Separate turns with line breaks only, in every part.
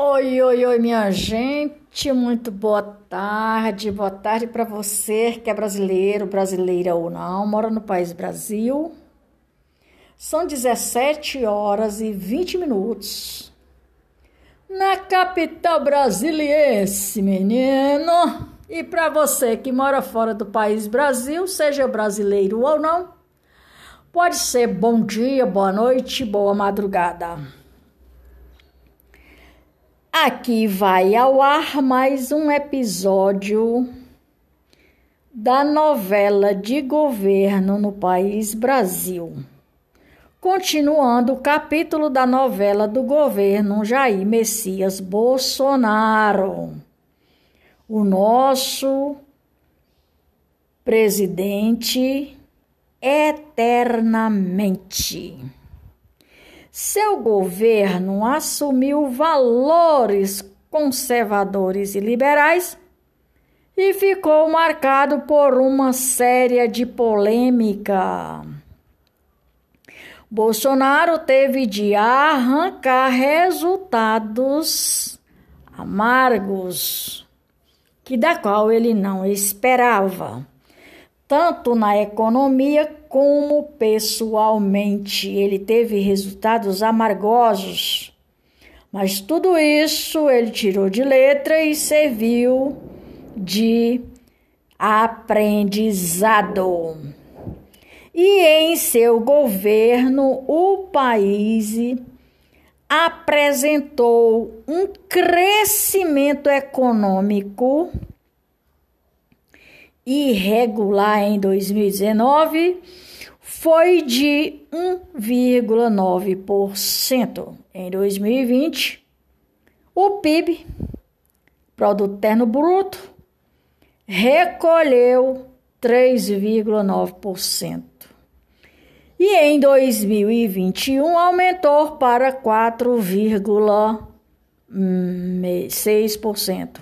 Oi, oi, oi, minha gente, muito boa tarde, boa tarde para você que é brasileiro, brasileira ou não, mora no país Brasil. São 17 horas e 20 minutos. Na capital brasiliense, menino. E para você que mora fora do país Brasil, seja brasileiro ou não, pode ser bom dia, boa noite, boa madrugada. Aqui vai ao ar mais um episódio da novela de governo no país Brasil. Continuando o capítulo da novela do governo Jair Messias Bolsonaro. O nosso presidente eternamente. Seu governo assumiu valores conservadores e liberais e ficou marcado por uma série de polêmica. Bolsonaro teve de arrancar resultados amargos que da qual ele não esperava tanto na economia como pessoalmente. Ele teve resultados amargosos. Mas tudo isso ele tirou de letra e serviu de aprendizado. E em seu governo, o país apresentou um crescimento econômico irregular em 2019 foi de 1,9%. Em 2020, o PIB, Produto Interno Bruto, recolheu 3,9%. E em 2021 aumentou para 4,6%.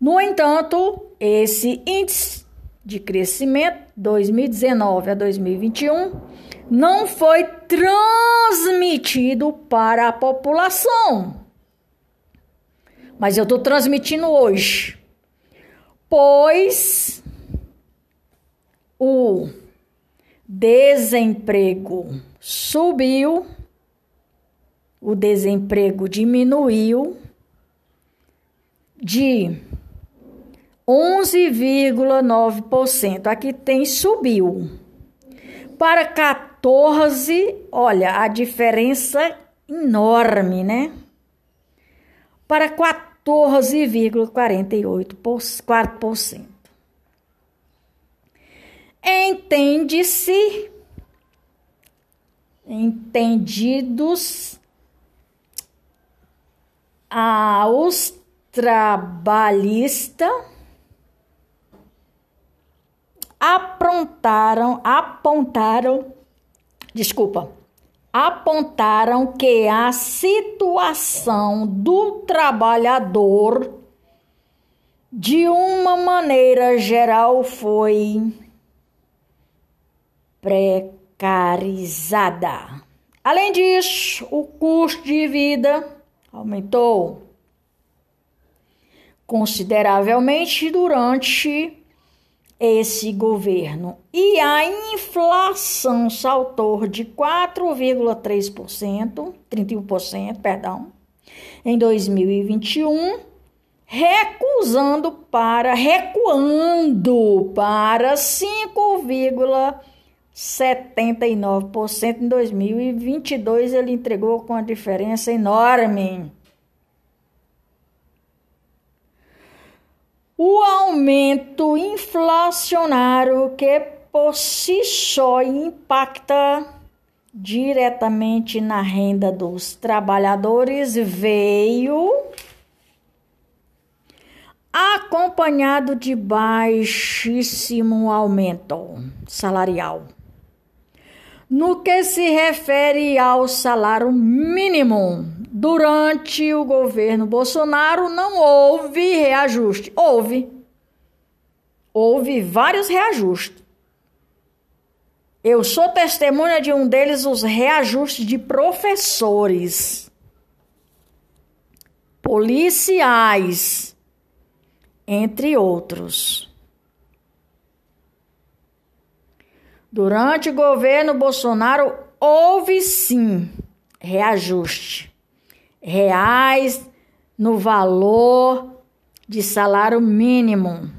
No entanto, esse índice de crescimento 2019 a 2021 não foi transmitido para a população. Mas eu estou transmitindo hoje, pois o desemprego subiu, o desemprego diminuiu de 11,9%. Aqui tem subiu. Para 14, olha, a diferença enorme, né? Para 14,48%. Entende-se entendidos aos trabalhistas aprontaram, apontaram, desculpa, apontaram que a situação do trabalhador de uma maneira geral foi precarizada. Além disso, o custo de vida aumentou consideravelmente durante esse governo. E a inflação saltou de 4,3%, 31%, perdão, em 2021, recusando para recuando para 5,79% em 2022, ele entregou com uma diferença enorme. O aumento inflacionário que por si só impacta diretamente na renda dos trabalhadores veio acompanhado de baixíssimo aumento salarial. No que se refere ao salário mínimo, durante o governo Bolsonaro não houve reajuste. Houve. Houve vários reajustes. Eu sou testemunha de um deles, os reajustes de professores. policiais, entre outros. Durante o governo Bolsonaro, houve sim reajuste reais no valor de salário mínimo,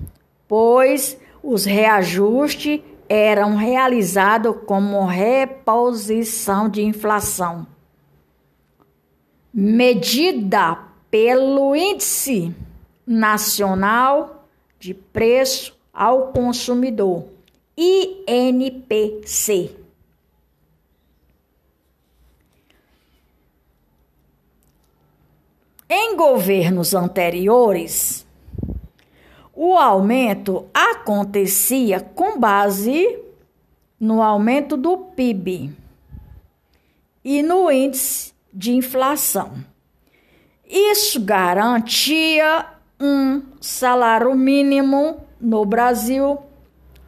pois os reajustes eram realizados como reposição de inflação, medida pelo Índice Nacional de Preço ao Consumidor, INPC. Em governos anteriores, o aumento acontecia com base no aumento do PIB e no índice de inflação. Isso garantia um salário mínimo no Brasil.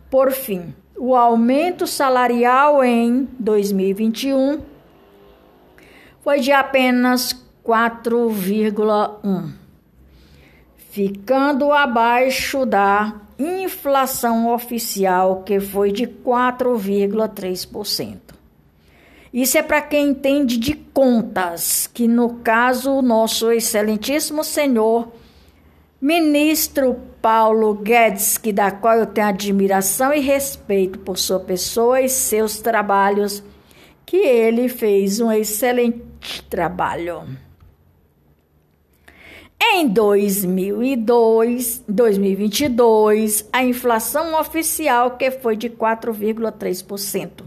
Por fim, o aumento salarial em 2021 foi de apenas 4,1, ficando abaixo da inflação oficial, que foi de 4,3%. Isso é para quem entende de contas, que no caso, o nosso excelentíssimo senhor ministro Paulo Guedes, que da qual eu tenho admiração e respeito por sua pessoa e seus trabalhos, que ele fez um excelente trabalho. Em 2002, 2022, a inflação oficial que foi de 4,3%.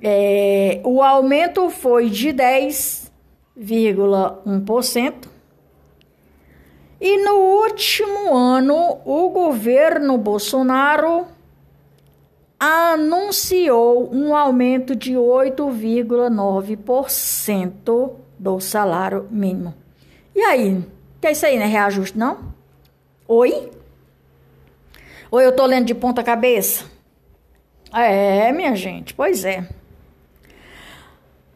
É, o aumento foi de 10,1%. E no último ano, o governo Bolsonaro anunciou um aumento de 8,9% do salário mínimo. E aí? Que é isso aí, né? Reajuste, não? Oi? Ou eu tô lendo de ponta cabeça? É, minha gente, pois é.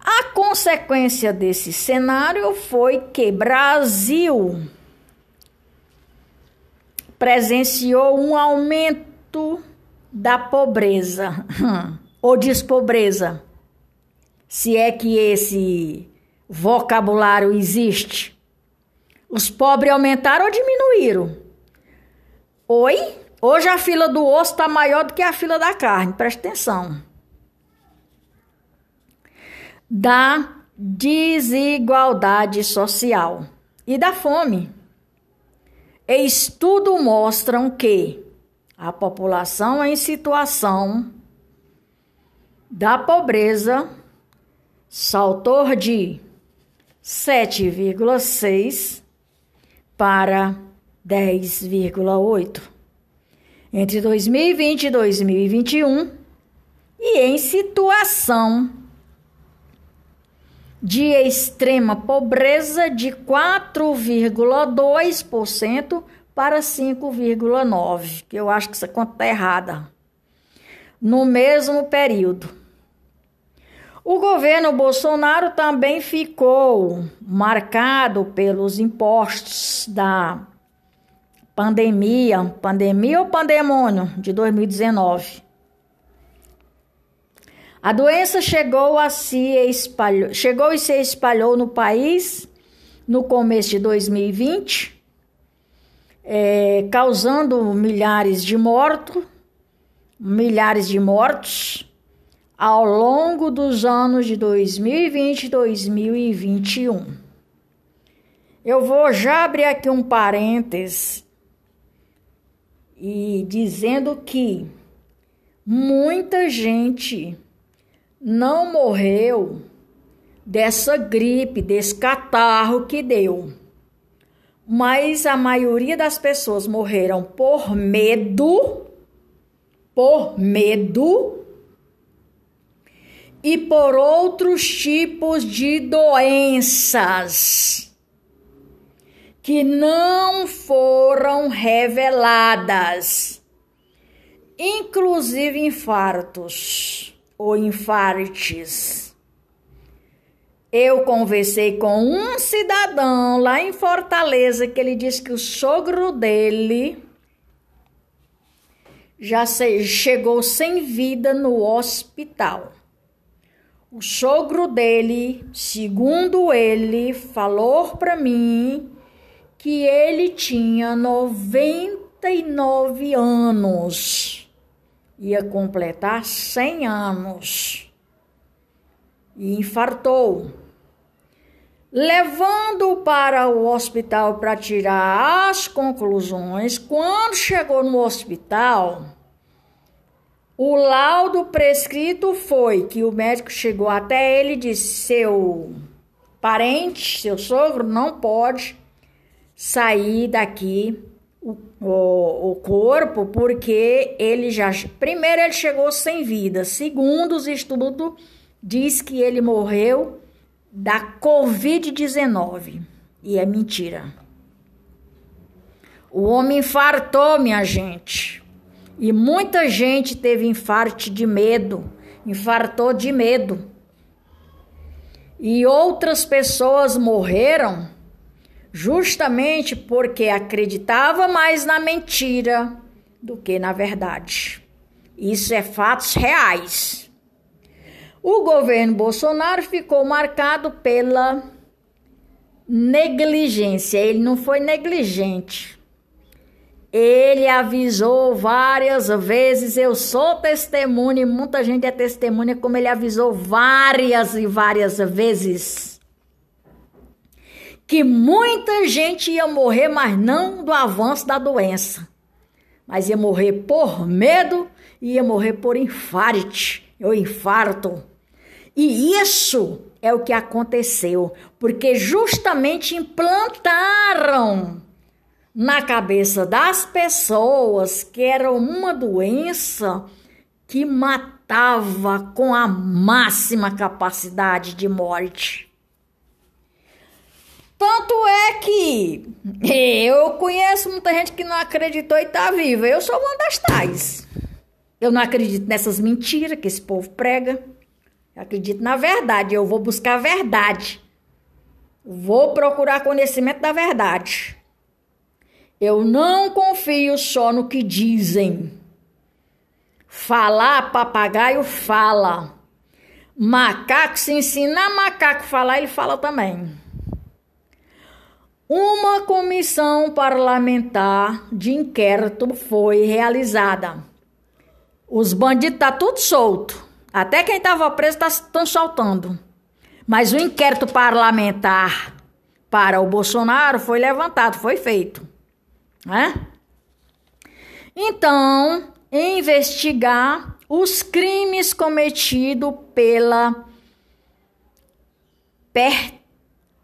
A consequência desse cenário foi que Brasil presenciou um aumento da pobreza ou despobreza, se é que esse vocabulário existe. Os pobres aumentaram ou diminuíram? Oi? Hoje a fila do osso está maior do que a fila da carne, presta atenção. Da desigualdade social e da fome. Estudos mostram que a população em situação da pobreza saltou de 7,6 para 10,8 entre 2020 e 2021 e em situação de extrema pobreza de 4,2% para 5,9%, que eu acho que essa conta está errada, no mesmo período. O governo Bolsonaro também ficou marcado pelos impostos da pandemia, pandemia ou pandemônio de 2019. A doença chegou a se espalhou, chegou e se espalhou no país no começo de 2020, é, causando milhares de mortos, milhares de mortos ao longo dos anos de 2020 e 2021. Eu vou já abrir aqui um parênteses e dizendo que muita gente não morreu dessa gripe, desse catarro que deu. Mas a maioria das pessoas morreram por medo, por medo e por outros tipos de doenças que não foram reveladas, inclusive infartos ou infartes. Eu conversei com um cidadão lá em Fortaleza que ele disse que o sogro dele já chegou sem vida no hospital. O sogro dele, segundo ele, falou para mim que ele tinha 99 anos. Ia completar 100 anos. E infartou. Levando para o hospital para tirar as conclusões, quando chegou no hospital, o laudo prescrito foi que o médico chegou até ele e disse: seu parente, seu sogro, não pode sair daqui o, o, o, corpo, porque ele já. Primeiro, ele chegou sem vida. Segundo, os estudos diz que ele morreu da Covid-19. E é mentira. O homem infartou, minha gente. E muita gente teve infarto de medo, infartou de medo. E outras pessoas morreram justamente porque acreditava mais na mentira do que na verdade. Isso é fatos reais. O governo Bolsonaro ficou marcado pela negligência. Ele não foi negligente. Ele avisou várias vezes, eu sou testemunha, e muita gente é testemunha, como ele avisou várias e várias vezes. Que muita gente ia morrer, mas não do avanço da doença. Mas ia morrer por medo, ia morrer por infarto, ou infarto. E isso é o que aconteceu, porque justamente implantaram na cabeça das pessoas que era uma doença que matava com a máxima capacidade de morte. Tanto é que eu conheço muita gente que não acreditou e está viva. Eu sou uma das tais. Eu não acredito nessas mentiras que esse povo prega. Eu acredito na verdade. Eu vou buscar a verdade. Vou procurar conhecimento da verdade. Eu não confio só no que dizem. Falar, papagaio fala. Macaco, se ensinar macaco falar, ele fala também. Uma comissão parlamentar de inquérito foi realizada. Os bandidos tá tudo solto. Até quem estava preso tá, soltando. Mas o inquérito parlamentar para o Bolsonaro foi levantado, foi feito né? Então, investigar os crimes cometidos pela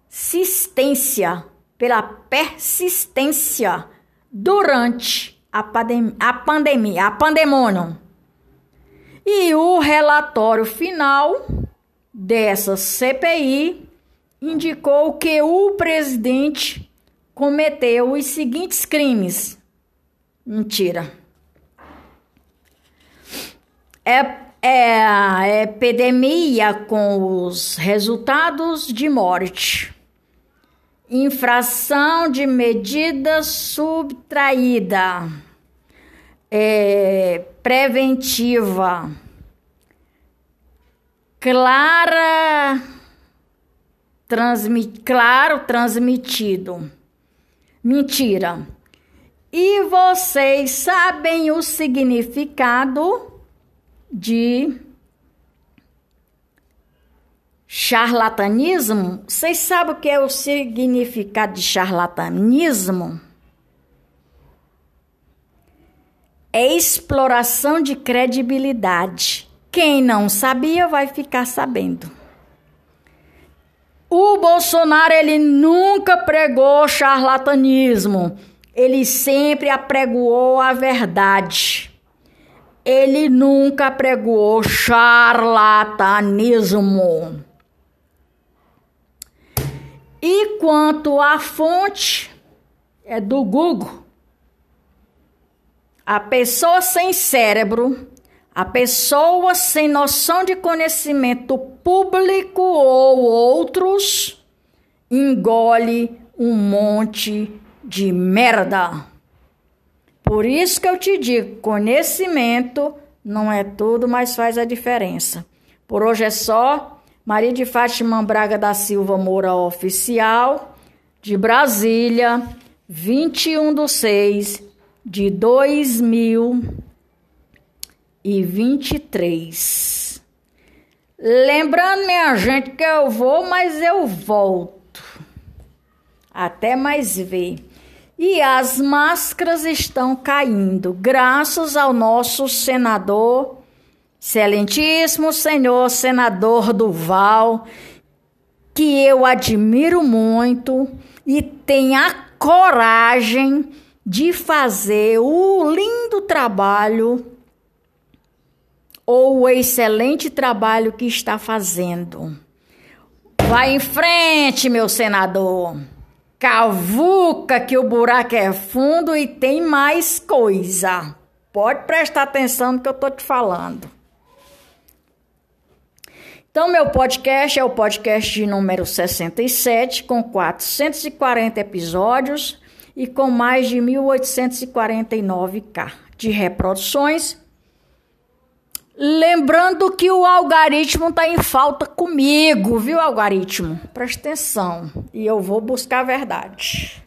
persistência, pela persistência durante a, pandem a pandemia, a pandemônio. E o relatório final dessa CPI indicou que o presidente cometeu os seguintes crimes. Mentira. É, é a epidemia com os resultados de morte. Infração de medida subtraída. É, preventiva. Clara transmi, claro transmitido Mentira. E vocês sabem o significado de charlatanismo? Vocês sabem o que é o significado de charlatanismo? É exploração de credibilidade. Quem não sabia vai ficar sabendo. O Bolsonaro ele nunca pregou charlatanismo. Ele sempre apregoou a verdade. Ele nunca pregou charlatanismo. E quanto à fonte, é do Google. A pessoa sem cérebro a pessoa sem noção de conhecimento público ou outro outros, engole um monte de merda. Por isso que eu te digo, conhecimento não é tudo, mas faz a diferença. Por hoje é só. Maria de Fátima Braga da Silva Moura Oficial, de Brasília, 21 de 6 de 2023. Lembrando, minha gente, que eu vou, mas eu volto. Até mais ver. E as máscaras estão caindo, graças ao nosso senador, excelentíssimo senhor senador Duval, que eu admiro muito e tem a coragem de fazer o lindo trabalho ou o excelente trabalho que está fazendo. Vai em frente, meu senador. Cavuca que o buraco é fundo e tem mais coisa. Pode prestar atenção no que eu tô te falando. Então, meu podcast é o podcast de número 67, com 440 episódios e com mais de 1849k de reproduções. Lembrando que o algoritmo está em falta comigo, viu, algoritmo? Presta atenção e eu vou buscar a verdade.